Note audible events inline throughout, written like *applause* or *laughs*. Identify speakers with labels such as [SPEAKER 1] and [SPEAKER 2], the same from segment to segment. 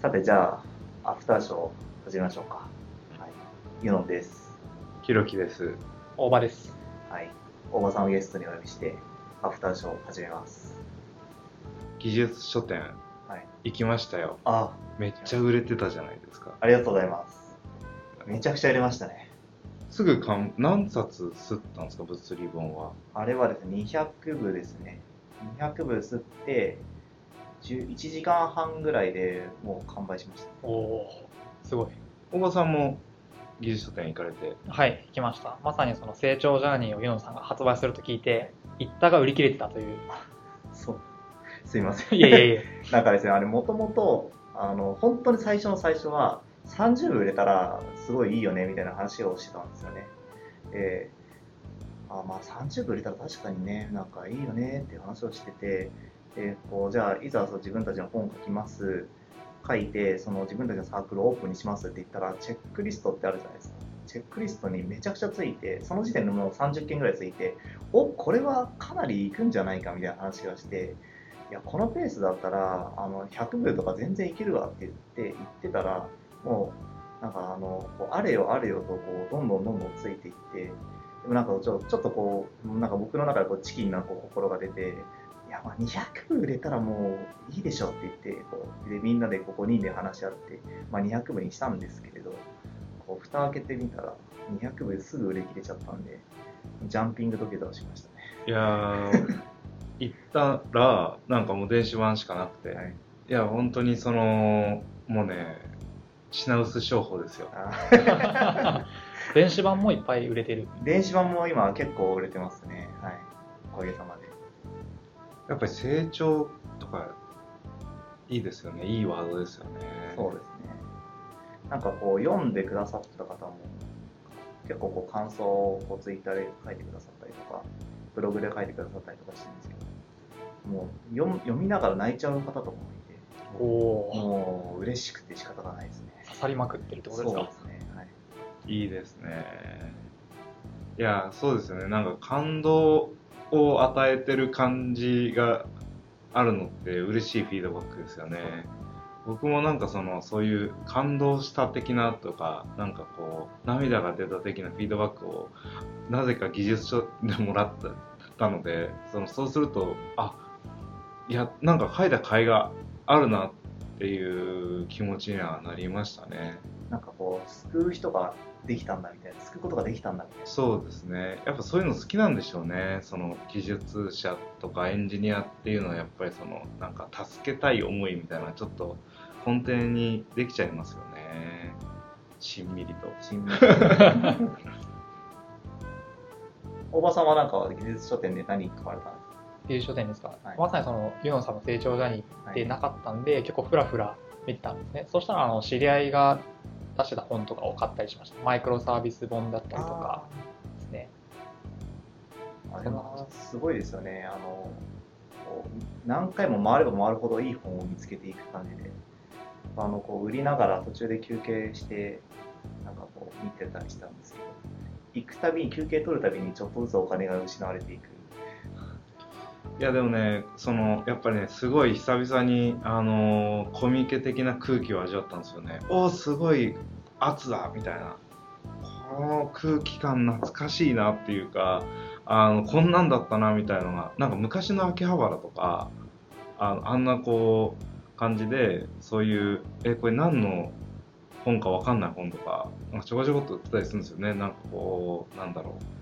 [SPEAKER 1] さて、じゃあ、アフターショー始めましょうか。はい。ユノンです。
[SPEAKER 2] ひろきです。
[SPEAKER 3] 大場です。
[SPEAKER 1] はい。大場さんをゲストにお呼びして、アフターショーを始めます。
[SPEAKER 2] 技術書店
[SPEAKER 1] はい。
[SPEAKER 2] 行きましたよ。
[SPEAKER 1] あ、
[SPEAKER 2] めっちゃ売れてたじゃないですか。
[SPEAKER 1] ありがとうございます。めちゃくちゃ入れましたね。
[SPEAKER 2] すぐかん何冊吸ったんですか、物理本は。
[SPEAKER 1] あれはですね、200部ですね。200部吸って、1時間半ぐらいでもう完売しました。
[SPEAKER 3] おお、すごい。
[SPEAKER 2] 大場さんも技術書店行かれて。
[SPEAKER 3] はい、行きました。まさにその成長ジャーニーをユノンさんが発売すると聞いて、行ったが売り切れてたという。*laughs*
[SPEAKER 1] そう。すいません。
[SPEAKER 3] いやいやいや。
[SPEAKER 1] なんかですね、あれ、もともと、あの、本当に最初の最初は、30部売れたら、すごいいいよね、みたいな話をしてたんですよね。で、あまあ、30部売れたら確かにね、なんかいいよねっていう話をしてて、でこうじゃあ、いざそう自分たちの本を書きます、書いて、その自分たちのサークルをオープンにしますって言ったら、チェックリストってあるじゃないですか。チェックリストにめちゃくちゃついて、その時点でもう30件ぐらいついて、おこれはかなりいくんじゃないかみたいな話がして、いや、このペースだったら、あの、100部とか全然いけるわって言って、言ってたら、もう、なんかあの、こうあれよあれよと、こう、どんどんどんどんついていって、でもなんかちょちょっとこう、なんか僕の中でこうチキンなこう心が出て、いや、まあ200部売れたらもういいでしょって言って、こう、で、みんなでこう5人で話し合って、まあ200部にしたんですけれど、こう、蓋開けてみたら、200部ですぐ売り切れちゃったんで、ジャンピング土下座をしましたね。
[SPEAKER 2] いやー、*laughs* 行ったら、なんかもう電子版しかなくて。
[SPEAKER 1] はい
[SPEAKER 2] いや、本当にその、もうね、品薄商法ですよ。
[SPEAKER 1] あ *laughs*
[SPEAKER 3] 電子版もいっぱい売れてる。
[SPEAKER 1] 電子版も今結構売れてますね。はい。おかげさまで。
[SPEAKER 2] やっぱり成長とか、いいですよね。いいワードですよね。
[SPEAKER 1] そうですね。なんかこう、読んでくださった方も、結構こう、感想をこうツイッターで書いてくださったりとか、ブログで書いてくださったりとかしてるんですけど、もう読みながら泣いちゃう方とかもいて、
[SPEAKER 3] おお、
[SPEAKER 1] もう嬉しくて仕方がないですね。
[SPEAKER 3] 刺さりまくってるってことですか？
[SPEAKER 1] そうですね。はい。
[SPEAKER 2] いいですね。いや、そうですよね。なんか感動を与えてる感じがあるのって嬉しいフィードバックですよね。僕もなんかその、そういう感動した的なとか、なんかこう、涙が出た的なフィードバックを、なぜか技術書でもらったので、そのそうすると、あ、いや、なんか書いた甲斐があるなっていう気持ちにはなりましたね。
[SPEAKER 1] なんかこう、救う人ができたんだみたいな、救うことができたんだみたいな。
[SPEAKER 2] そうですね。やっぱそういうの好きなんでしょうね。その技術者とかエンジニアっていうのはやっぱりそのなんか助けたい思いみたいなちょっと根底にできちゃいますよね。しんみりと。
[SPEAKER 1] 新聞大場さんはなんか技術書店で何買われたんですか？
[SPEAKER 3] 技術書店ですか、
[SPEAKER 1] はい
[SPEAKER 3] まさにそのユノンさんの成長ジャーニーってなかったんで、結構フラフラ見てたんですね。そしたらあの知り合いが出してた本とかを買ったりしました。マイクロサービス本だったりとかですね。
[SPEAKER 1] あれはすごいですよね。あのこう何回も回れば回るほどいい本を見つけていく感じで、あのこう売りながら途中で休憩して、なんかこう見てたりしたんですけど、行くたびに休憩取るたびにちょっとずつお金が失われていく。
[SPEAKER 2] いやでもね、そのやっぱりね、すごい久々にあのーコミケ的な空気を味わったんですよね。おお、すごい圧だみたいな。この空気感懐かしいなっていうか、あのこんなんだったなみたいなのが、なんか昔の秋葉原とか、あのあんなこう感じで、そういう、え、これ何の本かわかんない本とか、なんかちょこちょこっと売ってたりするんですよね。なんかこう、なんだろう。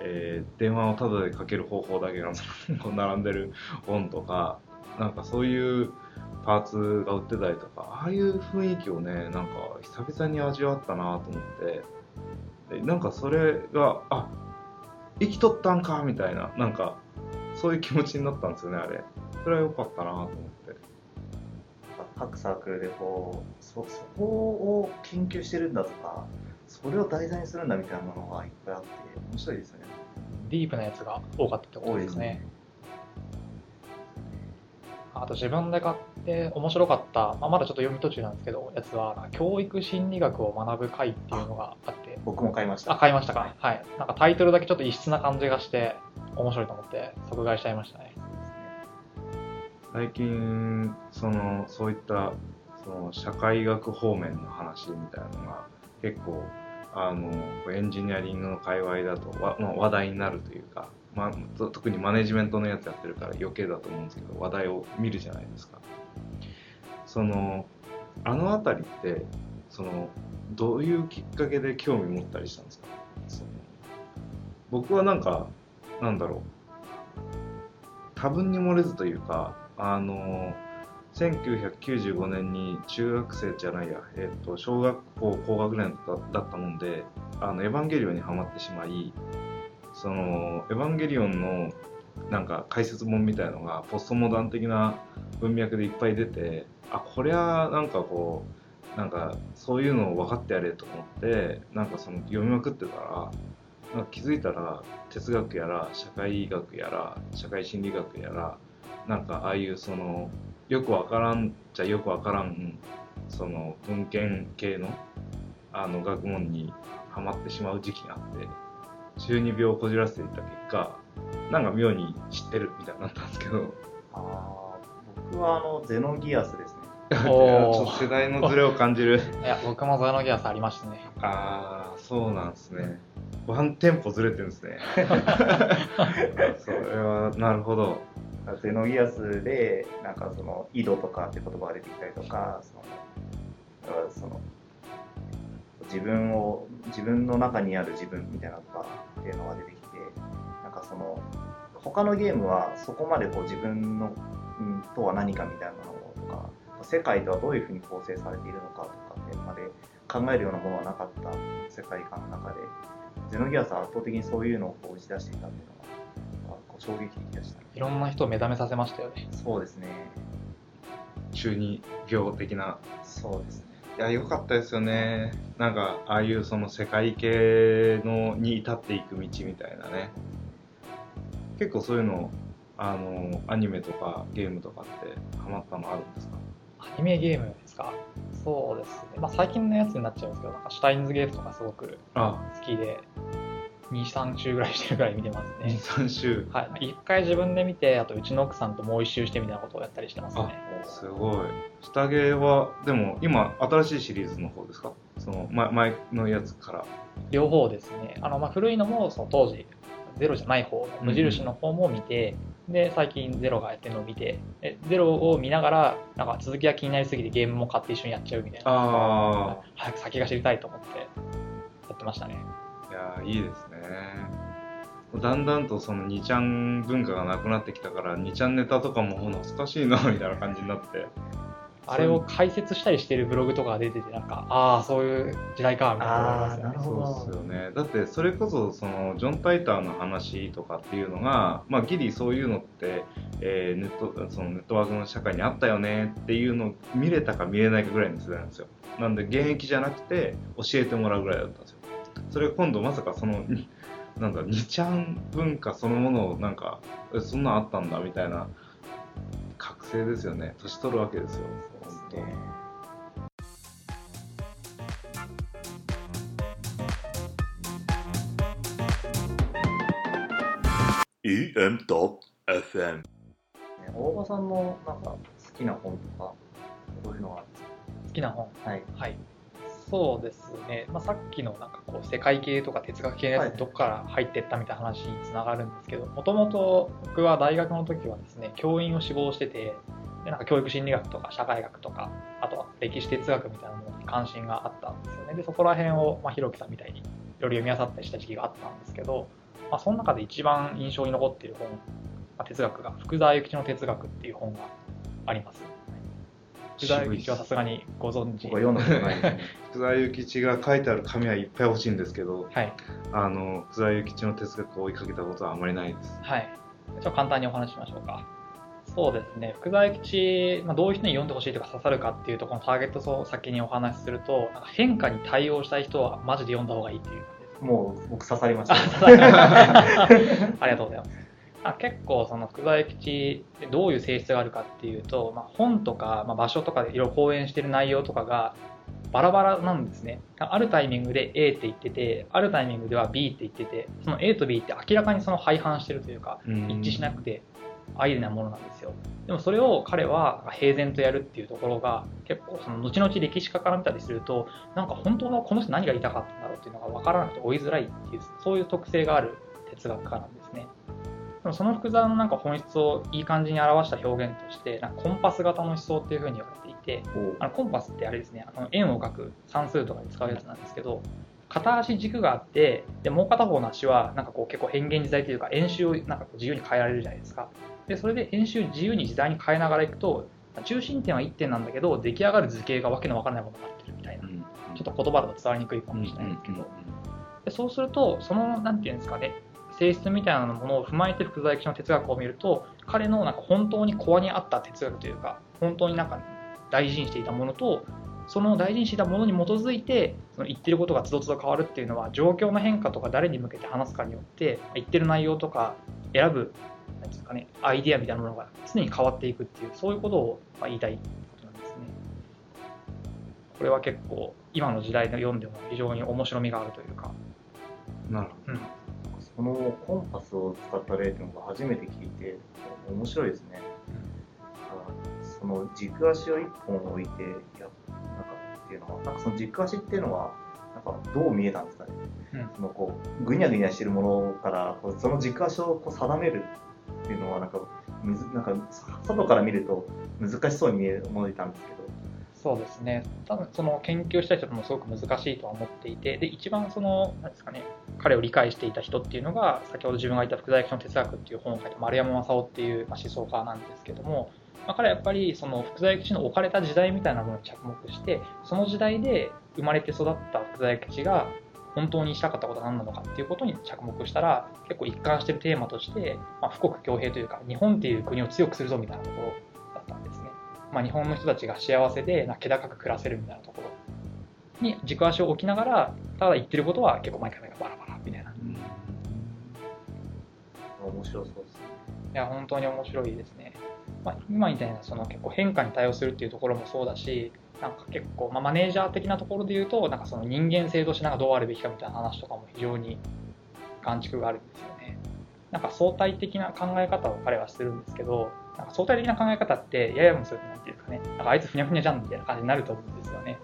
[SPEAKER 2] えー電話をタダでかける方法だけが *laughs* 並んでる本とかなんかそういうパーツが売ってたりとかああいう雰囲気をねなんか久々に味わったなと思ってでなんかそれがあ生きとったんかみたいななんかそういう気持ちになったんですよねあれ。それは良かったなと思って。
[SPEAKER 1] 各サークルでこうそそこを研究してるんだとか、それを題材にするんだみたいなものがいっぱいあって、面白いですよね。
[SPEAKER 3] ディープなやつが多かったってことですね。あと自分で買って面白かった、まあ、まだちょっと読み途中なんですけど、やつは、教育心理学を学ぶ会っていうのがあって、
[SPEAKER 1] 僕も買いました。
[SPEAKER 3] あ、買いましたか？はい。なんかタイトルだけちょっと異質な感じがして、面白いと思って、即買いしちゃいましたね。
[SPEAKER 2] 最近そのそういったその社会学方面の話みたいなのが結構あのエンジニアリングの界隈だとわ、まあ、話題になるというか、まあ、と特にマネジメントのやつやってるから余計だと思うんですけど話題を見るじゃないですか。そのあの辺りってそのどういうきっかけで興味持ったりしたんですか？その僕はなんかなんだろう。多分に漏れずというかあの1995年に中学生じゃないや、えー、と小学校高学年だったもんであのエヴァンゲリオンにはまってしまいそのエヴァンゲリオンのなんか解説本みたいのがポストモダン的な文脈でいっぱい出てあこりゃなんかこうなんかそういうのを分かってやれと思ってなんかその読みまくってたらなんか気づいたら哲学やら社会学やら社会心理学やらなんかああいうそのよくわからんじゃよくわからんその文献系のあの学問にはまってしまう時期があって中二病をこじらせていた結果なんか妙に知ってるみたいになったんですけど。
[SPEAKER 1] あ僕はあのゼノギアスですね。*laughs*
[SPEAKER 2] ちょっと世代のズレを感じる。*laughs*
[SPEAKER 3] いや僕もゼノギアスありましたね。
[SPEAKER 2] ああそうなんですね。ワンテンポずれてるんですね。*laughs* それはなるほど
[SPEAKER 1] ゼノギアスでなんかその井戸とかって言葉が出てきたりとかそのだからその自分を自分の中にある自分みたいなのとかっていうのが出てきてなんかその他のゲームはそこまでこう自分の、うん、とは何かみたいなのとか世界とはどういうふうに構成されているのかとかってまで考えるようなものはなかった世界観の中でゼノギアスは圧倒的にそういうのをこう打ち出していたっていうの衝撃的でした、ね、
[SPEAKER 3] いろんな人を目覚めさせましたよね。
[SPEAKER 1] そうですね。
[SPEAKER 2] 中二病的な。
[SPEAKER 1] そうですね。
[SPEAKER 2] いや良かったですよね。なんかああいうその世界系のに至っていく道みたいなね。結構そういうのあのアニメとかゲームとかってハマったのあるんですか？
[SPEAKER 3] アニメゲームですか？そうですね、まあ、最近のやつになっちゃうんですけどなんかシュタインズゲートとかすごく好きで23週ぐらいしてるぐらい見てますね。
[SPEAKER 2] 23週。
[SPEAKER 3] はい。1回自分で見てあとうちの奥さんともう1周してみたいなことをやったりしてますね。
[SPEAKER 2] すごい。下着はでも今新しいシリーズの方ですか？その前前のやつから。
[SPEAKER 3] 両方ですね。あの、まあ、古いのもその当時ゼロじゃない方の無印の方も見て、うん、で最近ゼロがやってるのを見てゼロを見ながらなんか続きが気になりすぎてゲームも買って一緒にやっちゃうみたいな。
[SPEAKER 2] あ
[SPEAKER 3] 早く先が知りたいと思ってやってましたね。
[SPEAKER 2] いやいいですねだんだんとその2ちゃん文化がなくなってきたから2ちゃんネタとかも懐かしいな *laughs* みたいな感じになって。
[SPEAKER 3] あれを解説したりしてるブログとかが出ててなんかああそういう時代かみたいな
[SPEAKER 1] なるほ
[SPEAKER 2] ど。そうですよね。だってそれこそそのジョン・タイターの話とかっていうのが、まあ、ギリそういうのって、えー、ネットそのネットワークの社会にあったよねっていうのを見れたか見れないかぐらいの世代なんですよ。なんで現役じゃなくて教えてもらうぐらいだったんですよ。それが今度まさかそのなんだ2ちゃん文化そのものをなんかそんなんあったんだみたいな覚醒ですよね。年取るわけですよ。本当に。
[SPEAKER 1] EM.FM 大場さんのなんか好きな本とかこういうのは？
[SPEAKER 3] 好きな本。
[SPEAKER 1] はい、
[SPEAKER 3] はいそうですね、まあ、さっきのなんかこう世界系とか哲学系のやつどこから入ってったみたいな話につながるんですけどもともと僕は大学の時はですね教員を志望しててでなんか教育心理学とか社会学とかあとは歴史哲学みたいなものに関心があったんですよね。でそこら辺を、まあ、ひろきさんみたいにいろいろ読み漁ったりした時期があったんですけど、まあ、その中で一番印象に残っている本、まあ、哲学が福沢諭吉の哲学っていう本があります福沢諭吉はさすがにご存知。
[SPEAKER 1] 読んだことないで。すね
[SPEAKER 2] 福沢諭吉が書いてある紙はいっぱい欲しいんですけど、
[SPEAKER 3] はい、
[SPEAKER 2] あの福沢諭吉の哲学を追いかけたことはあまりないです。
[SPEAKER 3] はい。ちょっと簡単にお話ししましょうか。そうですね。福沢諭吉、まあ、どういう人に読んでほしいとか刺さるかっていうところのターゲットを先にお話しすると変化に対応したい人はマジで読んだ方がいいっていう
[SPEAKER 1] もう僕刺さりました。
[SPEAKER 3] あ *laughs* りがとうございますあ結構その福沢諭吉どういう性質があるかっていうと、まあ、本とか、まあ、場所とかでいろいろ講演してる内容とかがバラバラなんですね。あるタイミングで A って言っててあるタイミングでは B って言っててその A と B って明らかにその廃反してるというか一致しなくてアイデアなものなんですよ。でもそれを彼は平然とやるっていうところが結構その後々歴史家から見たりするとなんか本当はこの人何が言いたかったんだろうっていうのが分からなくて追いづらいっていうそういう特性がある哲学家なんですねでもその複雑ななんか本質をいい感じに表した表現としてなんかコンパス型の思想っていうふうに言われていてあのコンパスってあれですねあの円を描く算数とかで使うやつなんですけど片足軸があってでもう片方の足はなんかこう結構変幻自在というか円周をなんかこう自由に変えられるじゃないですか。でそれで円周自由に自在に変えながらいくと中心点は1点なんだけど出来上がる図形がわけのわからないものになってるみたいなちょっと言葉だと伝わりにくいかもしれないですけど。でそうするとそのなんていうんですかね性質みたいなものを踏まえて福沢諭吉の哲学を見ると彼のなんか本当にコアにあった哲学というか本当になんか大事にしていたものとその大事にしていたものに基づいてその言ってることがつどつど変わるっていうのは状況の変化とか誰に向けて話すかによって言ってる内容とか選ぶなんですかねアイディアみたいなものが常に変わっていくっていうそういうことをまあ言いたいことなんですね。これは結構今の時代で読んでも非常に面白みがあるというか。
[SPEAKER 2] なるほど、
[SPEAKER 3] うん
[SPEAKER 1] そのコンパスを使った例っていうのが初めて聞いて面白いですね。その軸足を一本置いてやなんかっていうのはなんかその軸足っていうのはなんかどう見えたんですかね。
[SPEAKER 3] うん
[SPEAKER 1] そのこうぐにゃぐにゃしてるものからこうその軸足をこう定めるっていうのはなんかむずなんか外から見ると難しそうに見える思えたんですけど。
[SPEAKER 3] そうですね多分その研究した人もすごく難しいとは思っていてで一番そのなんですかね彼を理解していた人っていうのが先ほど自分が言った福沢諭吉の哲学っていう本を書いた丸山正夫っていう思想家なんですけども、まあ、彼はやっぱりその福沢諭吉の置かれた時代みたいなものに着目してその時代で生まれて育った福沢諭吉が本当にしたかったことは何なのかっていうことに着目したら結構一貫してるテーマとして、まあ、富国強兵というか日本っていう国を強くするぞみたいなところ。まあ、日本の人たちが幸せでな気高く暮らせるみたいなところに軸足を置きながらただ言ってることは結構毎回毎回バラバラみたいな。い
[SPEAKER 1] 面白そうですね。
[SPEAKER 3] や本当に面白いですね、まあ、今みたいなその結構変化に対応するっていうところもそうだしなんか結構、まあ、マネージャー的なところで言うとなんかその人間性としてなんかどうあるべきかみたいな話とかも非常に眼蓄があるんですよ。ねなんか相対的な考え方を彼はしてるんですけどなんか相対的な考え方ってややもするとなんていうかねなんかあいつふにゃふにゃじゃんみたいな感じになると思うんですよね。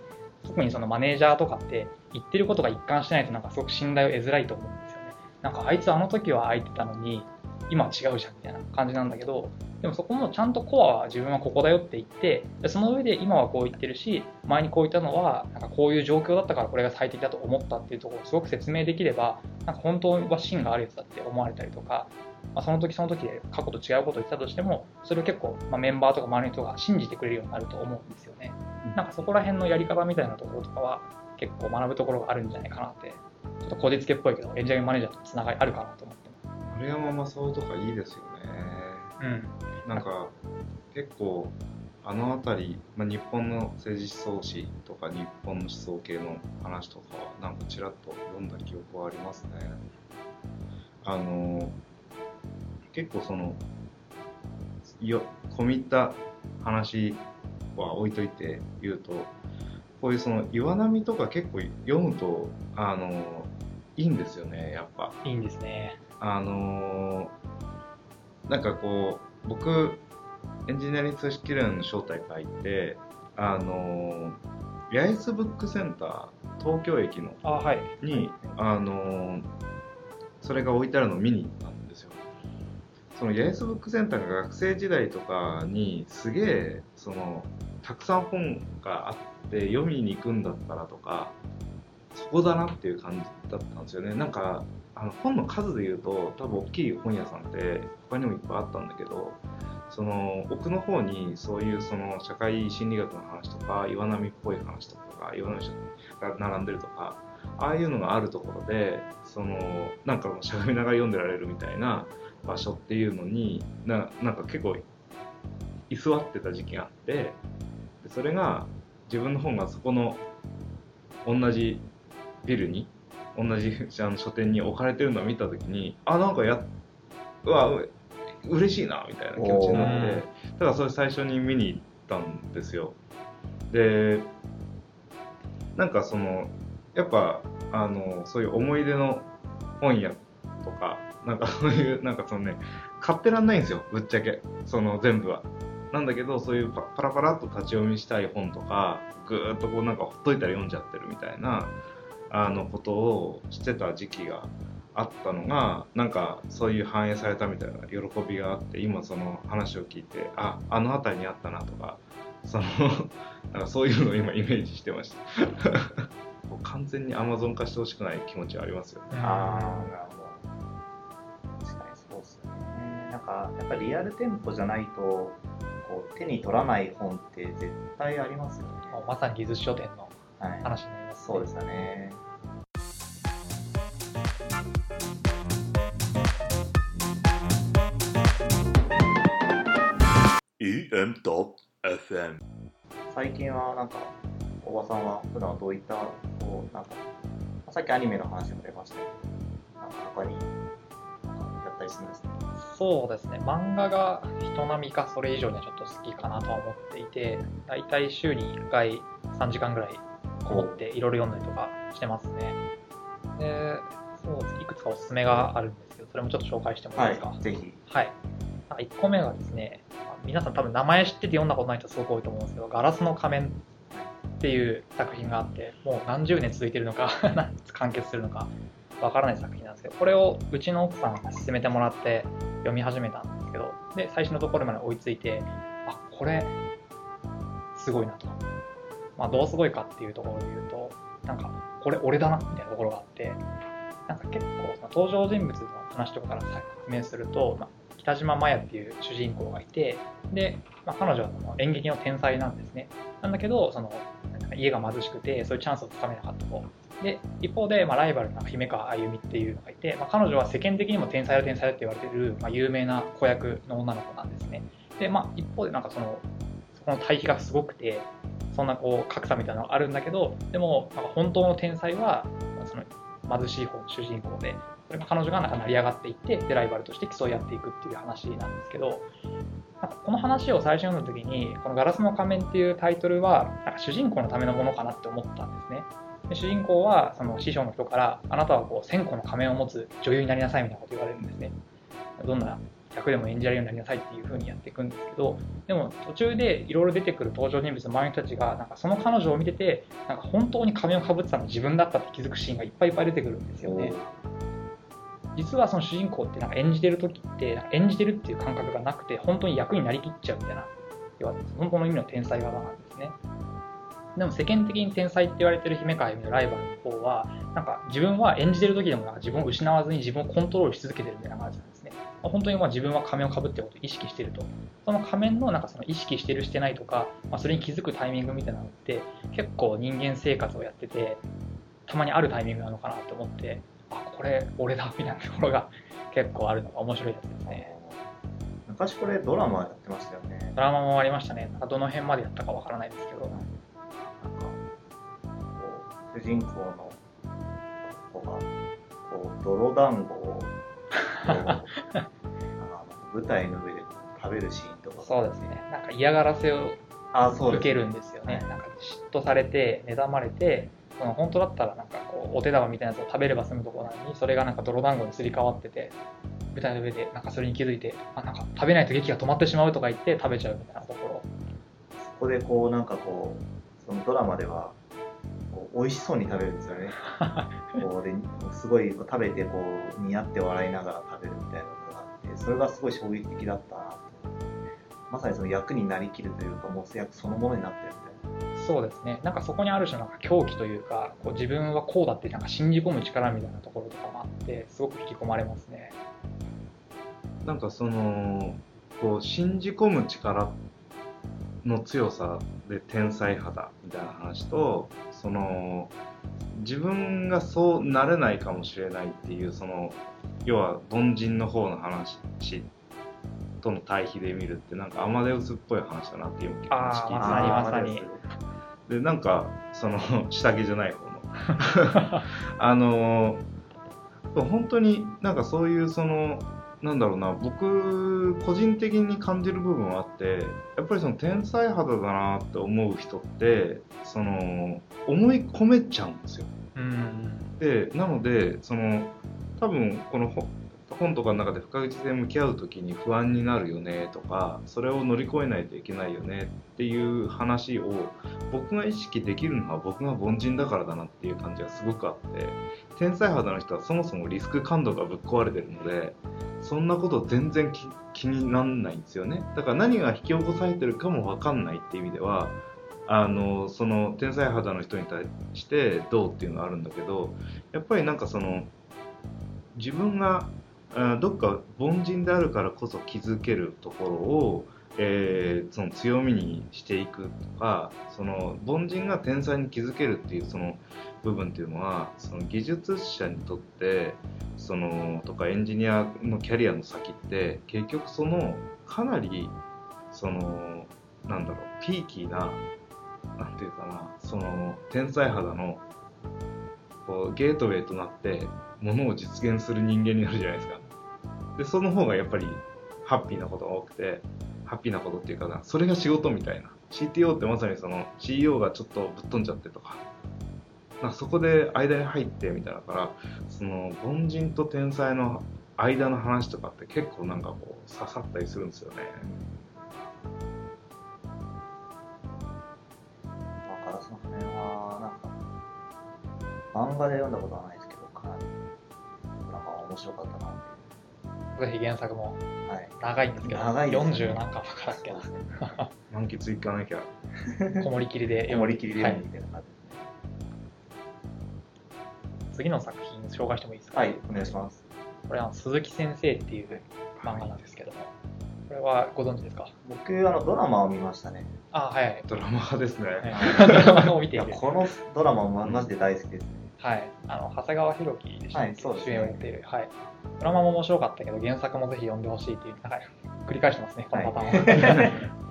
[SPEAKER 3] 特にそのマネージャーとかって言ってることが一貫してないとなんかすごく信頼を得づらいと思うんですよね。なんかあいつあの時は空いてたのに今は違うじゃんみたいな感じなんだけどでもそこもちゃんとコアは自分はここだよって言ってでその上で今はこう言ってるし前にこう言ったのはなんかこういう状況だったからこれが最適だと思ったっていうところをすごく説明できればなんか本当は芯があるやつだって思われたりとか、まあ、その時その時で過去と違うことを言ってたとしてもそれを結構、まあ、メンバーとか周りの人が信じてくれるようになると思うんですよね。なんかそこら辺のやり方みたいなところとかは結構学ぶところがあるんじゃないかなってちょっとこじつけっぽいけどエンジニアリングマネージャーとつながりあるかなと思って。
[SPEAKER 2] 丸山正夫とかいいですよね。
[SPEAKER 3] うん。
[SPEAKER 2] なんか結構あの辺り、まあ、日本の政治思想史とか日本の思想系の話とかはなんかちらっと読んだ記憶はありますね。あの結構そのよ込み入った話は置いといて言うとこういうその岩波とか結構読むとあのいいんですよねやっぱ。
[SPEAKER 3] いいんですね。
[SPEAKER 2] あのーなんかこう僕エンジニアリング組織連の招待会ってあのー八重洲ブックセンター東京駅の
[SPEAKER 3] あはい。
[SPEAKER 2] に、あのーそれが置いてあるのを見に行ったんですよ。その八重洲ブックセンターが学生時代とかにすげえそのたくさん本があって読みに行くんだったらとかそこだなっていう感じだったんですよね。なんかあの本の数で言うと多分大きい本屋さんって他にもいっぱいあったんだけどその奥の方にそういうその社会心理学の話とか岩波っぽい話とか岩波が並んでるとかああいうのがあるところでそのなんかしゃがみながら読んでられるみたいな場所っていうのにななんか結構居座ってた時期があってでそれが自分の本がそこの同じビルに同じ *laughs* あの書店に置かれてるのを見た時にあなんかやうわう嬉しいなみたいな気持ちになってだからそれ最初に見に行ったんですよ。でなんかそのやっぱあのそういう思い出の本屋とかなんかそういう *laughs* なんかそのね買ってらんないんですよぶっちゃけ。その全部は。なんだけどそういうパパラパラっと立ち読みしたい本とかぐーっとこうなんかほっといたら読んじゃってるみたいなあのことをしてた時期があったのがなんかそういう反映されたみたいな喜びがあって今その話を聞いてああの辺りにあったなとかその *laughs* なんかそういうのを今イメージしてました *laughs* 完全にアマゾン化してほしくない気持ちはありますよね
[SPEAKER 1] ああ、なるほど。確かにそうですよね。なんか、やっぱりリアル店舗じゃないと、こう手に取らない本って絶対ありますよね。
[SPEAKER 3] まさに技術書店の
[SPEAKER 1] はい。
[SPEAKER 3] 話になります、
[SPEAKER 1] そうですよね。
[SPEAKER 4] EM.FM
[SPEAKER 1] 最近はなんか、おばさんは普段はどういった、こう、なんか、さっきアニメの話も出ましたけど、なんか他に、やったりするんですね。
[SPEAKER 3] そうですね漫画が人並みかそれ以上にはちょっと好きかなとは思っていて大体週に1回3時間ぐらいこもっていろいろ読んだりとかしてますねでそういくつかおすすめがあるんですけどそれもちょっと紹介してもいい
[SPEAKER 1] は
[SPEAKER 3] ですか？
[SPEAKER 1] い、ぜひ。
[SPEAKER 3] はい。1個目がですね、皆さん多分名前知ってて読んだことない人すごく多いと思うんですけど、ガラスの仮面っていう作品があって、もう何十年続いてるのか、*laughs* 完結するのか、わからない作品なんですけど、これをうちの奥さんが勧めてもらって読み始めたんですけど、で、最初のところまで追いついて、あ、これ、すごいなと。まあ、どうすごいかっていうところで言うと、なんか、これ俺だな、みたいなところがあって、なんか結構、まあ登場人物の話とかから説明すると、まあ、北島麻也っていう主人公がいて、で、まあ、彼女はその演劇の天才なんですね。なんだけど、その、家が貧しくて、そういうチャンスをつかめなかったと。で、一方で、まあ、ライバルの姫川あゆみっていうのがいて、まあ、彼女は世間的にも天才だ天才だって言われてる、まあ、有名な子役の女の子なんですね。で、まあ、一方でなんかその、そこの対比がすごくて、そんなこう格差みたいなのがあるんだけど、でも、本当の天才は、その貧しい方の主人公で、それが彼女がなんか成り上がっていって、で、ライバルとして競い合っていくっていう話なんですけど、なんかこの話を最初読んだ時に、このガラスの仮面っていうタイトルは、なんか主人公のためのものかなって思ったんですね。で主人公はその師匠の人から、あなたはこう1000個の仮面を持つ女優になりなさいみたいなこと言われるんですね。どんな役でも演じられるようになりなさいっていう風にやっていくんですけど、でも途中でいろいろ出てくる登場人物の周りの人たちが、なんかその彼女を見てて、なんか本当に仮面をかぶってたの自分だったって気づくシーンがいっぱいいっぱい出てくるんですよね。実はその主人公ってなんか演じてる時って演じてるっていう感覚がなくて本当に役になりきっちゃうみたいな要は本当の意味の天才技なんですねでも世間的に天才って言われてる姫川由美のライバルの方はなんか自分は演じてる時でもなんか自分を失わずに自分をコントロールし続けてるみたいな感じなんです本当にまあ自分は仮面をかぶってることを意識してると。その仮面のなんかその意識してるしてないとか、まあ、それに気づくタイミングみたいなのって結構人間生活をやっててたまにあるタイミングなのかなと思ってあこれ俺だみたいなところが *laughs* 結構あるのが面白いやつですね。
[SPEAKER 1] 昔これドラマやってましたよね。
[SPEAKER 3] ドラマもありましたね。なんかどの辺までやったかわからないですけど。
[SPEAKER 1] なんか、こう、主人公の子が、こう、泥団子を、*laughs* 舞台の上で食べるシーンとか。
[SPEAKER 3] そうですねなんか嫌がらせを。受けるんですよね
[SPEAKER 1] はい
[SPEAKER 3] なんか嫉妬されて妬まれてその本当だったらなんかこうお手玉みたいなやつを食べれば済むところなのにそれがなんか泥団子にすり替わってて舞台の上でなんかそれに気づいてあなんか食べないと劇が止まってしまうとか言って食べちゃうみたいなところ
[SPEAKER 1] そこでこう、なんかこう、そのドラマでは、こう美味しそうに食べるんですよね。*laughs* こうですごいこう食べてこう似合って笑いながら食べるみたいなてそれがすごい衝撃的だったな。まさにその役になりきるというかもう役そのものになってるみたいな。
[SPEAKER 3] そうですね。なんかそこにある種なんか狂気というかこう自分はこうだってなんか信じ込む力みたいなところとかもあってすごく引き込まれますね。
[SPEAKER 2] なんかそのこう信じ込む力の強さで天才肌みたいな話とその自分がそうなれないかもしれないっていうその要は凡人の方の話との対比で見るってなんかアマデウスっぽい話だなっていう話聞いて
[SPEAKER 3] まさに
[SPEAKER 2] でなんかその下着じゃない方の。*laughs* あの本当になんかそういうそのなんだろうな僕個人的に感じる部分はあってやっぱりその天才肌だなって思う人ってその思い込めちゃうんですよ。
[SPEAKER 3] うん
[SPEAKER 2] でなのでその多分このほ本とかの中で不確実性向き合う時に不安になるよねとかそれを乗り越えないといけないよねっていう話を僕が意識できるのは僕が凡人だからだなっていう感じがすごくあって天才肌の人はそもそもリスク感度がぶっ壊れてるのでそんなこと全然気になんないんですよね。だから何が引き起こされてるかも分かんないっていう意味ではあのその天才肌の人に対してどうっていうのはあるんだけどやっぱりなんかその自分があどっか凡人であるからこそ気づけるところを、えーその強みにしていくとかその凡人が天才に気づけるっていうその部分っていうのはその技術者にとってそのとかエンジニアのキャリアの先って結局そのかなりそのなんだろうピーキーななんていうかなその天才肌のこうゲートウェイとなってものを実現する人間になるじゃないですか。でその方がやっぱりハッピーなことが多くてハッピーなことっていうかなそれが仕事みたいな。CTO ってまさにその CEO がちょっとぶっ飛んじゃってとか。なんかそこで間に入ってみたいなからその凡人と天才の間の話とかって結構なんかこう刺さったりするんですよね。
[SPEAKER 1] だからその辺は、なんか、漫画で読んだことはないですけど、かなり、なんか面白かったなって
[SPEAKER 3] ぜひ原作も。長いんですけど、
[SPEAKER 1] 長いですね
[SPEAKER 3] 40何巻分からんけど。
[SPEAKER 2] 満喫いかなきゃ
[SPEAKER 3] こもりきりで
[SPEAKER 1] 思り切りで
[SPEAKER 3] はい
[SPEAKER 1] 読むみたいな感じですね。
[SPEAKER 3] 次の作品紹介してもいいですか、
[SPEAKER 1] はい、お願いします。
[SPEAKER 3] これは鈴木先生っていう漫画なんですけども、これはご存知ですか？
[SPEAKER 1] 僕、あの、ドラマを見ましたね。
[SPEAKER 3] あはいはい。
[SPEAKER 2] ドラマ派ですね、
[SPEAKER 3] はい *laughs* ドラマを見ている。
[SPEAKER 1] このドラマもマジで大好きですね。
[SPEAKER 3] はい。あの、長谷川博己でしたっけ
[SPEAKER 1] はいね
[SPEAKER 3] 主演をやっている。はい。ドラマも面白かったけど、原作もぜひ読んでほしいっていう、なんか繰り返してますね、このパターンは。*laughs*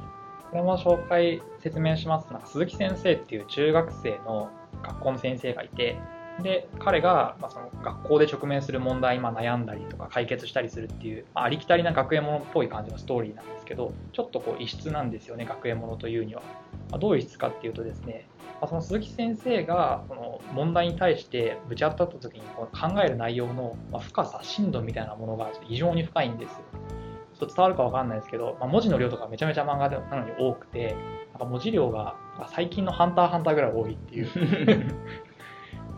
[SPEAKER 3] これも紹介、説明しますとなんか鈴木先生っていう中学生の学校の先生がいて、で、彼が、まあ、その学校で直面する問題にまあ悩んだりとか解決したりするっていう、まあ、ありきたりな学園ものっぽい感じのストーリーなんですけど、ちょっとこう異質なんですよね、学園ものというには。まあ、どういう異質かっていうとですね、まあ、その鈴木先生がその問題に対してぶち当たった時にこう考える内容のまあ深さ、深度みたいなものが異常に深いんですよ。ちょっと伝わるかわかんないですけど、まあ、文字の量とかめちゃめちゃ漫画なのに多くて、なんか文字量が最近のハンターハンターぐらい多いっていう。*laughs*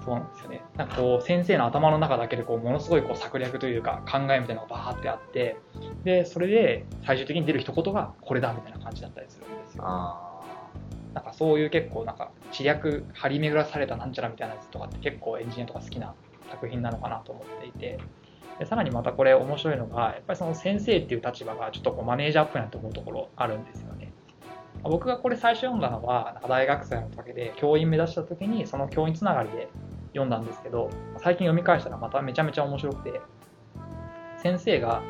[SPEAKER 3] そうなんですよね。なんかこう先生の頭の中だけでこうものすごいこう策略というか考えみたいなのがバーってあって、でそれで最終的に出る一言がこれだみたいな感じだったりするんですよ。なんかそういう結構なんか知略張り巡らされたなんちゃらみたいなやつとかって結構エンジニアとか好きな作品なのかなと思っていてでさらにまたこれ面白いのがやっぱりその先生っていう立場がちょっとこうマネージャーっぽいなと思うところあるんですよね。僕がこれ最初読んだのは大学生の時で教員目指した時にその教員つながりで読んだんですけど最近読み返したらまためちゃめちゃ面白くて先生が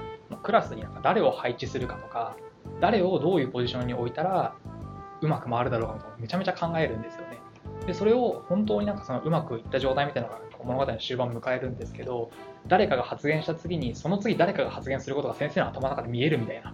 [SPEAKER 3] クラスになんか誰を配置するかとか誰をどういうポジションに置いたらうまく回るだろうかみたいなのをめちゃめちゃ考えるんですよね。でそれを本当になんかそのうまくいった状態みたいなのが物語の終盤を迎えるんですけど誰かが発言した次にその次誰かが発言することが先生の頭の中で見えるみたいな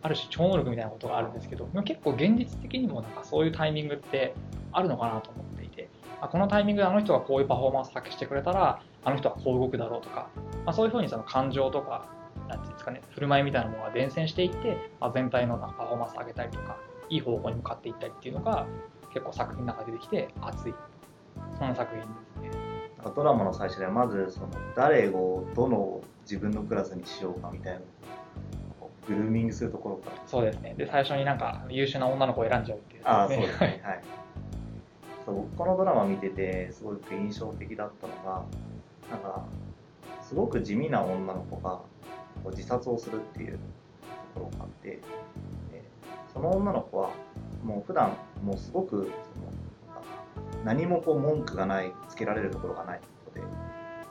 [SPEAKER 3] ある種超能力みたいなことがあるんですけど結構現実的にもなんかそういうタイミングってあるのかなと思っていてあこのタイミングであの人がこういうパフォーマンスを発揮してくれたらあの人はこう動くだろうとか、まあ、そういうふうにその感情とかなんていうんですかね振る舞いみたいなものが伝染していって、まあ、全体のパフォーマンスを上げたりとかいい方向に向かっていったりっていうのが結構作品の中で出てきて熱いそんな作品ですね。
[SPEAKER 1] ドラマの最初ではまずその誰をどの自分のクラスにしようかみたいなこうグルーミングするところから。
[SPEAKER 3] そうですね。で、最初になんか優秀な女の子を選んじゃうっていう、
[SPEAKER 1] ああ、そうですね。はい。そう僕このドラマ見ててすごく印象的だったのがなんかすごく地味な女の子が自殺をするっていうところがあってでその女の子はもう普段もうすごくその何もこう文句がないつけられるところがない子で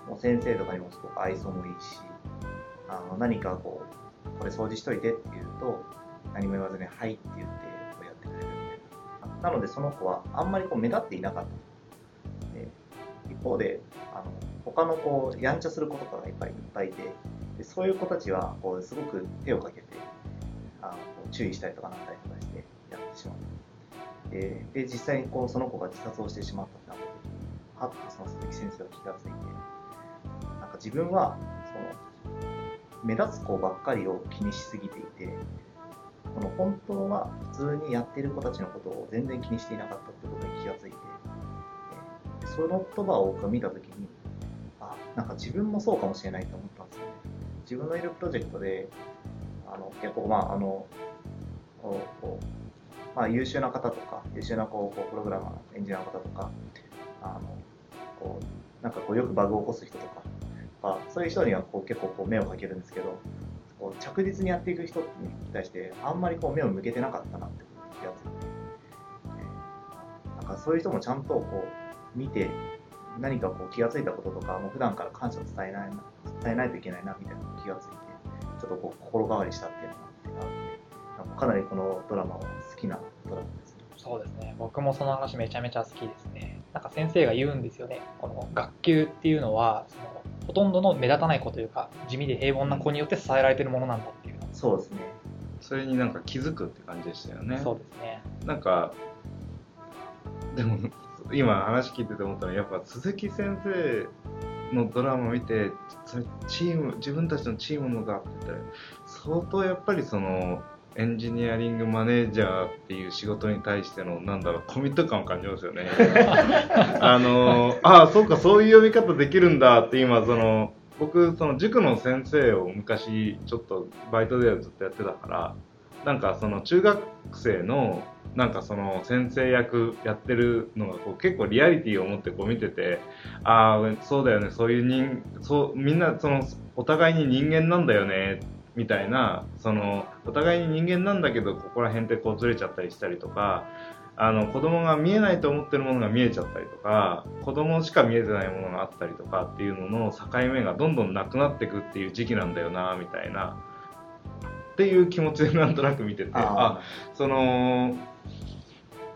[SPEAKER 1] もう先生とかにもすごく愛想もいいしあの何かこうこれ掃除しといてって言うと何も言わずに「はい」って言ってこうやってくれるみたいな。なのでその子はあんまりこう目立っていなかった。で一方であの他のこうやんちゃする子とかがいっぱいいっぱいいてでそういう子たちはこうすごく手をかけて注意したりとかなんだりとかしてやってしまう。でで実際にこうその子が自殺をしてしまったってなった時にはっとその鈴木先生が気がついてなんか自分はその目立つ子ばっかりを気にしすぎていてこの本当は普通にやってる子たちのことを全然気にしていなかったってことに気がついてその言葉を僕が見た時にあなんか自分もそうかもしれないと思ったんですよね。自分のいるプロジェクトであの結構まああのこうこうまあ、優秀な方とか優秀なこうプログラマーエンジニアの方とかあのこうなんかこうよくバグを起こす人とかあそういう人にはこう結構こう目をかけるんですけどこう着実にやっていく人に対してあんまりこう目を向けてなかったなって気がつ。いて、えなんかそういう人もちゃんとこう見て何かこう気がついたこととかもう普段から感謝を伝えない伝えないといけないなみたいな気がついてちょっとこう心変わりしたっていうのがかかなりこのドラマは好きなドラマですね。
[SPEAKER 3] そうですね。僕もその話めちゃめちゃ好きですね。なんか先生が言うんですよね。この学級っていうのはそのほとんどの目立たない子というか地味で平凡な子によって支えられてるものなんだっていう。
[SPEAKER 1] そうですね。
[SPEAKER 2] それになんか気づくって感じでしたよね。
[SPEAKER 3] そうですね。
[SPEAKER 2] なんかでも今話聞いてて思ったのはやっぱ鈴木先生のドラマを見てそれチーム自分たちのチームのがって言ったら相当やっぱりそのエンジニアリングマネージャーっていう仕事に対してのなんだろうコミット感を感じますよね。*laughs* あのああそうかそういう読み方できるんだって今その僕その塾の先生を昔ちょっとバイトではずっとやってたからなんかその中学生のなんかその先生役やってるのがこう結構リアリティを持ってこう見ててああそうだよねそういう人そうみんなそのお互いに人間なんだよねみたいなそのお互いに人間なんだけどここら辺ってこうずれちゃったりしたりとかあの子供が見えないと思ってるものが見えちゃったりとか子供しか見えてないものがあったりとかっていうのの境目がどんどんなくなっていくっていう時期なんだよなみたいな。っていう気持ちでなんとなく見ててあその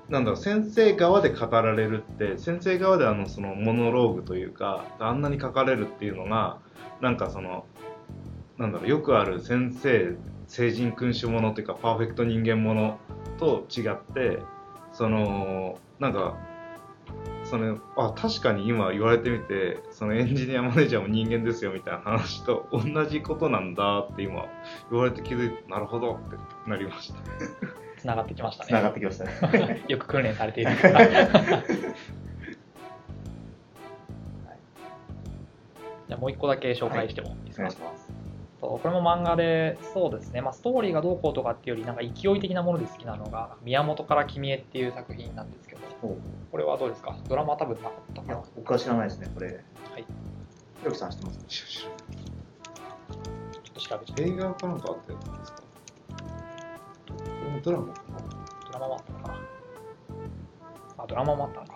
[SPEAKER 2] なんだろう先生側で語られるって先生側であのそのモノローグというかあんなに書かれるっていうのがなんかそのなんだろうよくある先生聖人君主ものというかパーフェクト人間ものと違ってそのなんかそのあ確かに今言われてみてそのエンジニアマネージャーも人間ですよみたいな話と同じことなんだって今言われて気づいてなるほどってなりました。
[SPEAKER 3] つながってきましたね。
[SPEAKER 1] つながってきましたね。*laughs*
[SPEAKER 3] よく訓練されている。か *laughs* らじゃあもう一個だけ紹介してもいいですか、
[SPEAKER 1] お願いします。
[SPEAKER 3] そうこれも漫画でそうですね、まあ、ストーリーがどうこうとかっていうよりなんか勢い的なもので好きなのが「宮本から君へ」っていう作品なんですけど。これはどうですか？ドラマは多分なかった
[SPEAKER 1] いや
[SPEAKER 3] かな、
[SPEAKER 1] 僕は知らないですね、これ。
[SPEAKER 3] はい。
[SPEAKER 1] ひろきさん知ってます？
[SPEAKER 3] ちょっと調べて
[SPEAKER 2] 映画かなんかあったやつですか？これもドラマかな
[SPEAKER 3] ドラマもあったのかな。あドラマもあったのか。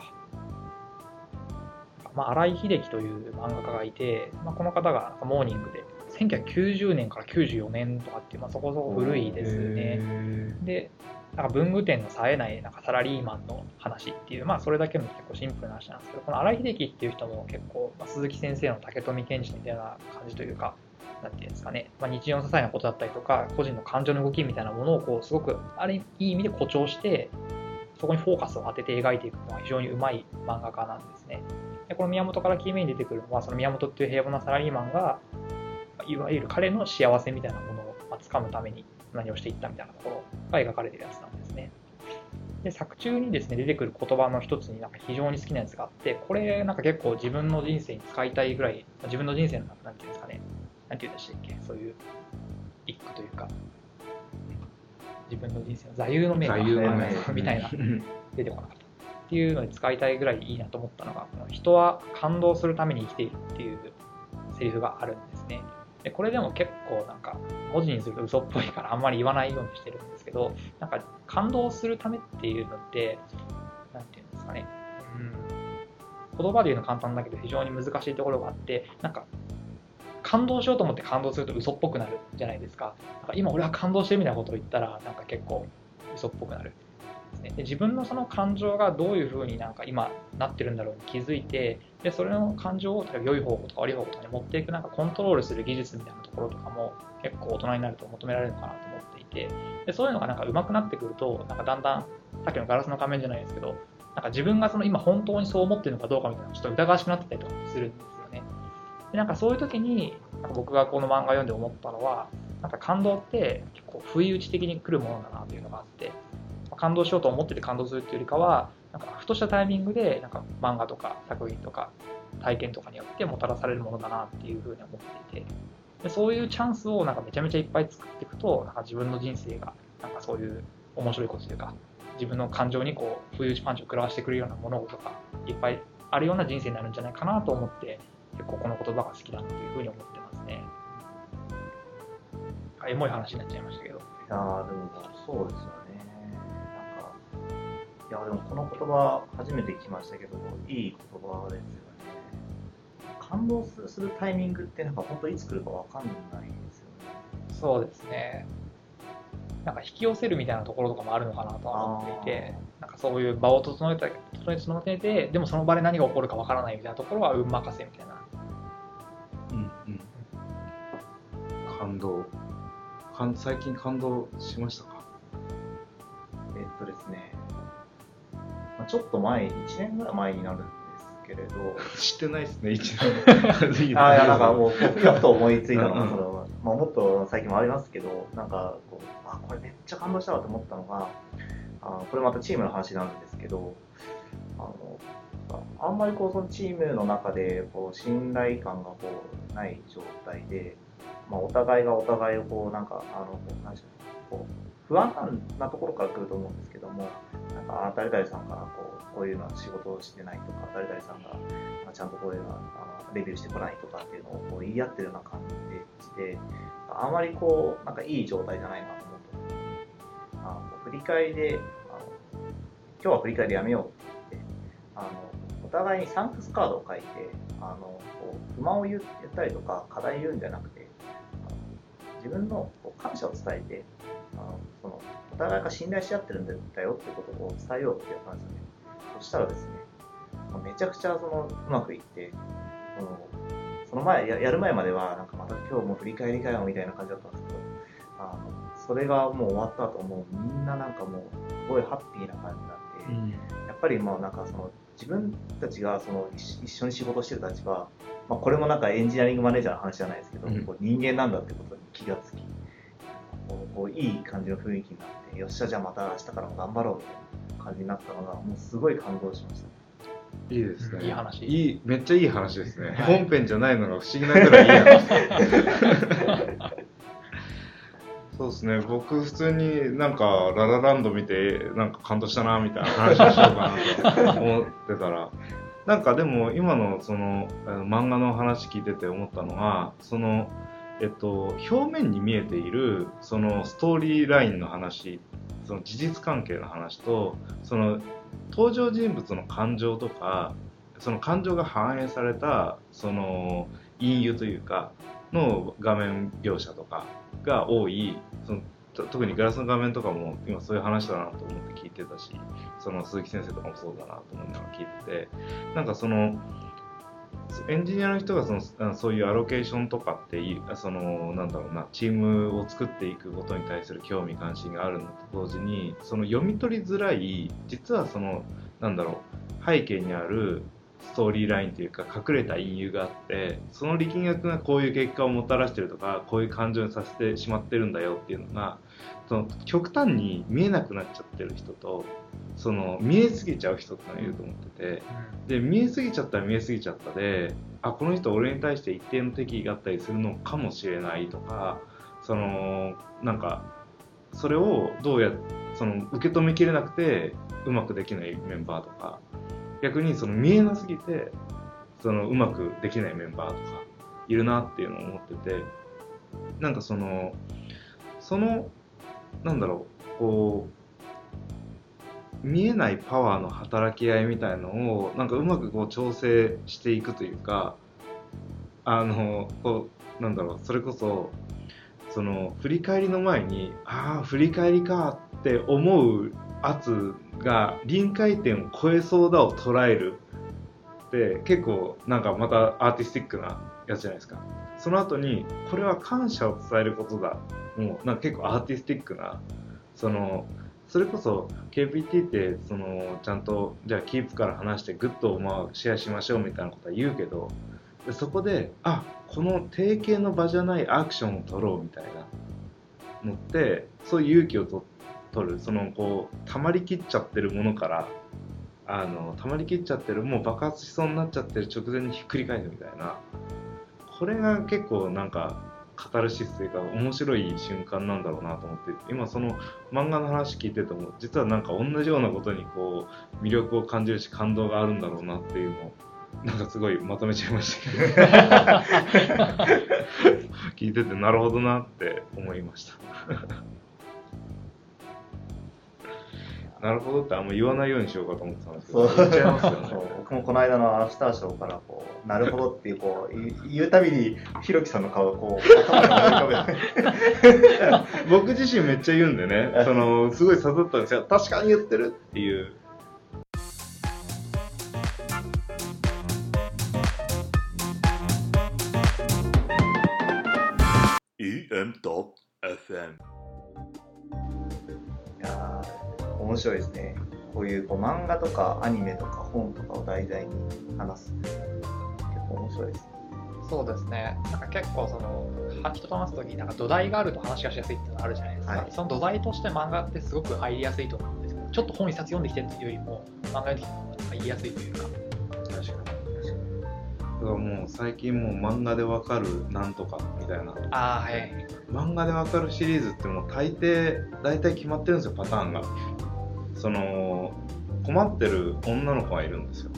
[SPEAKER 3] まあ、新井秀樹という漫画家がいて、まあ、この方がモーニングで1990年から94年とかってまあ、そこそこ古いですね。で、なんか文具店の冴えないなんかサラリーマンの話っていう、まあそれだけの結構シンプルな話なんですけど、この新井秀樹っていう人も結構、まあ、鈴木先生の竹富健治みたいな感じというか、なんていうんですかね、まあ、日常の些細なことだったりとか、個人の感情の動きみたいなものをこうすごく、あるいい意味で誇張して、そこにフォーカスを当てて描いていくのが非常にうまい漫画家なんですね。でこの宮本からキーメインに出てくるのは、その宮本っていう平凡なサラリーマンが、いわゆる彼の幸せみたいなものをまあ掴むために何をしていったみたいなところが描かれているやつなんですね。で作中にですね出てくる言葉の一つになんか非常に好きなやつがあってこれなんか結構自分の人生に使いたいぐらい自分の人生のなんていうんですかね。なんていうんでしたっけ？そういう一句というか。自分の人生の座右の銘みたいな。出てこなかったっていうのに使いたいぐらいいいなと思ったのが人は感動するために生きているっていうセリフがあるんですねでこれでも結構なんか文字にすると嘘っぽいからあんまり言わないようにしてるんですけどなんか感動するためっていうのってなんていうんですかね。うん。言葉で言うの簡単だけど非常に難しいところがあってなんか感動しようと思って感動すると嘘っぽくなるじゃないですか。なんか今俺は感動してるみたいなことを言ったらなんか結構嘘っぽくなる。で自分のその感情がどういうふうになんか今なってるんだろうに気づいてでそれの感情を例えば良い方向とか悪い方向とかに持っていくなんかコントロールする技術みたいなところとかも結構大人になると求められるのかなと思っていてでそういうのがなんか上手くなってくるとなんかだんだんさっきのガラスの仮面じゃないですけどなんか自分がその今本当にそう思ってるのかどうかみたいなちょっと疑わしくなってたりとかするんですよね。でなんかそういう時になんか僕がこの漫画読んで思ったのはなんか感動って結構不意打ち的に来るものだなというのがあって感動しようと思ってて感動するっていうよりかはなんかふとしたタイミングでなんか漫画とか作品とか体験とかによってもたらされるものだなっていうふうに思っていてでそういうチャンスをなんかめちゃめちゃいっぱい作っていくとなんか自分の人生がなんかそういう面白いことというか自分の感情にこう不意打ちパンチを食らわしてくれるような物事がいっぱいあるような人生になるんじゃないかなと思って結構この言葉が好きだなというふうに思ってますね。エモい話になっちゃいましたけど。い
[SPEAKER 1] やでもそうですよね。いやでもこの言葉初めて聞きましたけど、いい言葉ですよね。感動するタイミングってなんか本当いつ来るかわかんないですよね。
[SPEAKER 3] そうですね。なんか引き寄せるみたいなところとかもあるのかなとは思っていて、なんかそういう場を整えた整え整えて、でもその場で何が起こるかわからないみたいなところは運任せみたいな。
[SPEAKER 2] うんうん。感動。かん最近感動しましたか？
[SPEAKER 1] えっとですね、まあ、ちょっと前、1年ぐらい前になるんですけれど、
[SPEAKER 2] 知ってないですね、一年。*laughs*
[SPEAKER 1] あいやなんかもう、ふと思いついたのが、そのまあ、もっと最近もありますけど、なんかこう、あ、これめっちゃ感動したわと思ったのが、あこれまたチームの話なんですけど、あのあんまりこうそのチームの中でこう信頼感がこうない状態で、まあ、お互いがお互いをこうなんかあのこうなんでしょうこう不安なところから来ると思うんですけども、なんかあ誰々さんがこうこういうのは仕事をしてないとか、誰々さんがちゃんとこういうのはあのレビューしてこないとかっていうのをこう言い合ってるような感じでして、あまりこうなんかいい状態じゃないなと思ったあの振り返りであの、今日は振り返りやめようって言って、あのお互いにサンクスカードを書いて、あのこう不満を言ったりとか、課題言うんじゃなくて、自分の感謝を伝えて、あのそのお互いが信頼し合ってるんだよっていうことを伝えようってやったんですよね。そしたらですね、めちゃくちゃそのうまくいって、そのその前ややる前までは、なんかまた今日も振り返りかよみたいな感じだったんですけど、あのそれがもう終わった後、もうみんななんかもうすごいハッピーな感じになって、やっぱりもうなんかその自分たちがその一一緒に仕事してる立場、まあ、これもなんかエンジニアリングマネージャーの話じゃないですけど、
[SPEAKER 2] うん
[SPEAKER 1] 人間なんだってことに気がつき、こうこういい感じの雰囲気になって、よっしゃ、じゃあまた明日からも頑張ろうみたいな感じになったのが、もうすごい感動しました。
[SPEAKER 2] いいですね。
[SPEAKER 3] いい話
[SPEAKER 2] いい、めっちゃいい話ですね。本編じゃないのが不思議なぐらいいい話。*laughs* そうですね、僕普通になんかララランド見てなんか感動したなみたいな話をしようかなと思ってたら、なんかでも今のそのあの漫画の話聞いてて思ったのが、そのえっと表面に見えているそのストーリーラインの話、その事実関係の話とその登場人物の感情とかその感情が反映されたその隠喩というかの画面描写とかが多いその特にガラスの画面とかも今そういう話だなと思って聞いてたしその鈴木先生とかもそうだなと思いながら聞いててなんかそのエンジニアの人がそのそういうアロケーションとかっていうそのなんだろうなチームを作っていくことに対する興味関心があるのと同時にその読み取りづらい実はそのなんだろう背景にあるストーリーラインというか隠れた隠喩があってその力学がこういう結果をもたらしてるとかこういう感情にさせてしまってるんだよっていうのがその極端に見えなくなっちゃってる人とその見えすぎちゃう人ってのがいると思っててで見えすぎちゃったら見えすぎちゃったであこの人俺に対して一定の敵意があったりするのかもしれないとかそのなんかそれをどうやその受け止めきれなくてうまくできないメンバーとか逆にその見えなすぎてそのうまくできないメンバーとかいるなっていうのを思っててなんかそのそのなんだろうこう見えないパワーの働き合いみたいのをなんかうまくこう調整していくというかあのこうなんだろうそれこそその振り返りの前にああ振り返りかって思う圧が臨界点を超えそうだを捉えるって結構なんかまたアーティスティックなやつじゃないですか。その後にこれは感謝を伝えることだ。もうなんか結構アーティスティックなそのそれこそ KPT ってそのちゃんとじゃあキープから話してグッドをまあシェアしましょうみたいなことは言うけどでそこであこの定型の場じゃないアクションを取ろうみたいなのってそういう勇気をと取る。そのこう溜まりきっちゃってるものからあの溜まりきっちゃってるもう爆発しそうになっちゃってる直前にひっくり返るみたいな。これが結構なんかカタルシスというか面白い瞬間なんだろうなと思って今その漫画の話聞いてても実はなんか同じようなことにこう魅力を感じるし感動があるんだろうなっていうのをなんかすごいまとめちゃいました。けど聞いててなるほどなって思いましたなるほどってあんま言わないようにしようかと思ってたんですけど
[SPEAKER 1] そう。
[SPEAKER 2] 言っちゃいますよね。
[SPEAKER 1] 僕もこの間のアフターショーからこうなるほどっていうこうい言うたびにひろきさんの顔がこう頭に思い浮かべて
[SPEAKER 2] 僕自身めっちゃ言うんでねそのすごい刺さったんですよ。確かに言ってるっていう。
[SPEAKER 4] EM.FM
[SPEAKER 1] いやー面白いですねこういうこう漫画とかアニメとか本とかを題材に話す結構面白いですね
[SPEAKER 3] そうですね。なんか結構その、は人と話すときになんか土台があると話がしやすいっていうのがあるじゃないですか。
[SPEAKER 1] はい
[SPEAKER 3] その土台として漫画ってすごく入りやすいと思うんですけど、ちょっと本一冊読んできてっていうよりも、漫画読んできての方が言いやすいというか。
[SPEAKER 2] 確かにだからもう最近もう漫画でわかるなんとかみたいな
[SPEAKER 3] ああ、はい。
[SPEAKER 2] 漫画でわかるシリーズってもう大抵大体決まってるんですよパターンがその困ってる女の子がいるんですよ。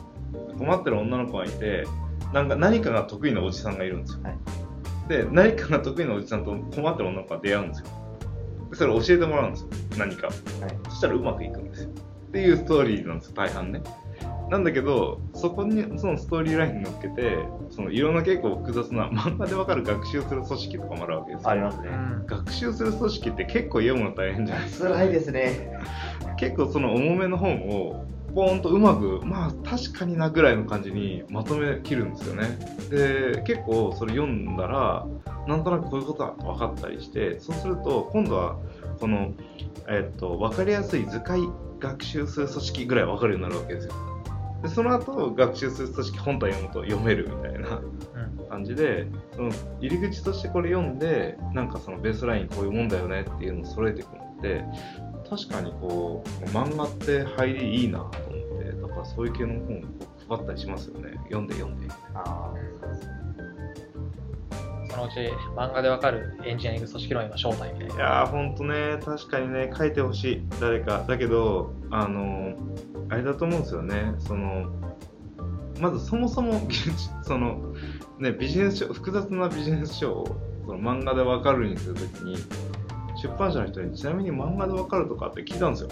[SPEAKER 2] 困ってる女の子がいてなんか何かが得意なおじさんがいるんですよ、
[SPEAKER 1] はい。
[SPEAKER 2] で何かが得意なおじさんと困ってる女の子が出会うんですよ。でそれを教えてもらうんですよ。何か。
[SPEAKER 1] はい。
[SPEAKER 2] そしたらうまくいくんですよ。っていうストーリーなんですよ大半ねなんだけどそこにそのストーリーラインに乗っけてそのいろんな結構複雑な漫画でわかる学習する組織とかもあるわけですよ。
[SPEAKER 1] ありますね。
[SPEAKER 3] うん。
[SPEAKER 2] 学習する組織って結構読むの大変じゃないですか。
[SPEAKER 1] 辛いですね。
[SPEAKER 2] 結構その重めの本をポーンとうまくまあ確かになぐらいの感じにまとめきるんですよね。で結構それ読んだらなんとなくこういうことだと分かったりしてそうすると今度はこの、えっと分かりやすい図解学習する組織ぐらい分かるようになるわけですよでその後学習する組織本体読むと読めるみたいな
[SPEAKER 3] うん。
[SPEAKER 2] 感じでその入り口としてこれ読んでなんかそのベースラインこういうもんだよねっていうのを揃えていくのって確かにこう漫画って入りいいなと思ってだからそういう系の本を配ったりしますよね。読んで読んで。
[SPEAKER 1] あ
[SPEAKER 3] そのうち漫画でわかるエンジニアリング組織論の正体みたいな。
[SPEAKER 2] いやーほんとね。確かにね。書いてほしい。誰か。だけどあのあれだと思うんですよね。そのまずそもそも *laughs* そのねビジネス書複雑なビジネス書をその漫画でわかるにするときに出版社の人にちなみに漫画でわかるとかって聞いたんですよ。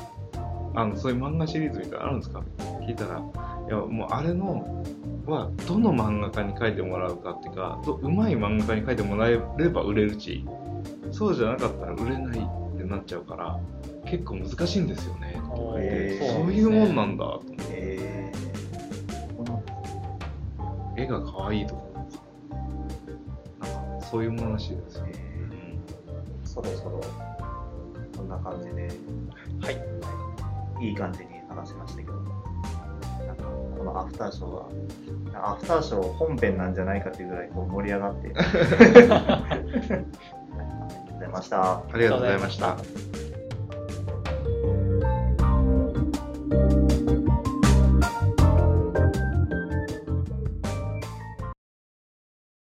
[SPEAKER 2] あのそういう漫画シリーズみたいなのあるんですか？聞いたらいやもうあれのはどの漫画家に書いてもらうかっていうかどうまい漫画家に書いてもらえれば売れるしそうじゃなかったら売れないってなっちゃうから結構難しいんですよね。そういうもんなんだと思って絵が可愛いとかなんかそういうものらしいですよ、
[SPEAKER 1] えー。そろそろこんな感じで。
[SPEAKER 3] はい。
[SPEAKER 1] い。い感じに話しましたけどなんかこのアフターショーはアフターショー本編なんじゃないかっていうぐらいこう盛り上がって。*laughs* ありがとうございました。
[SPEAKER 2] ありがとうございました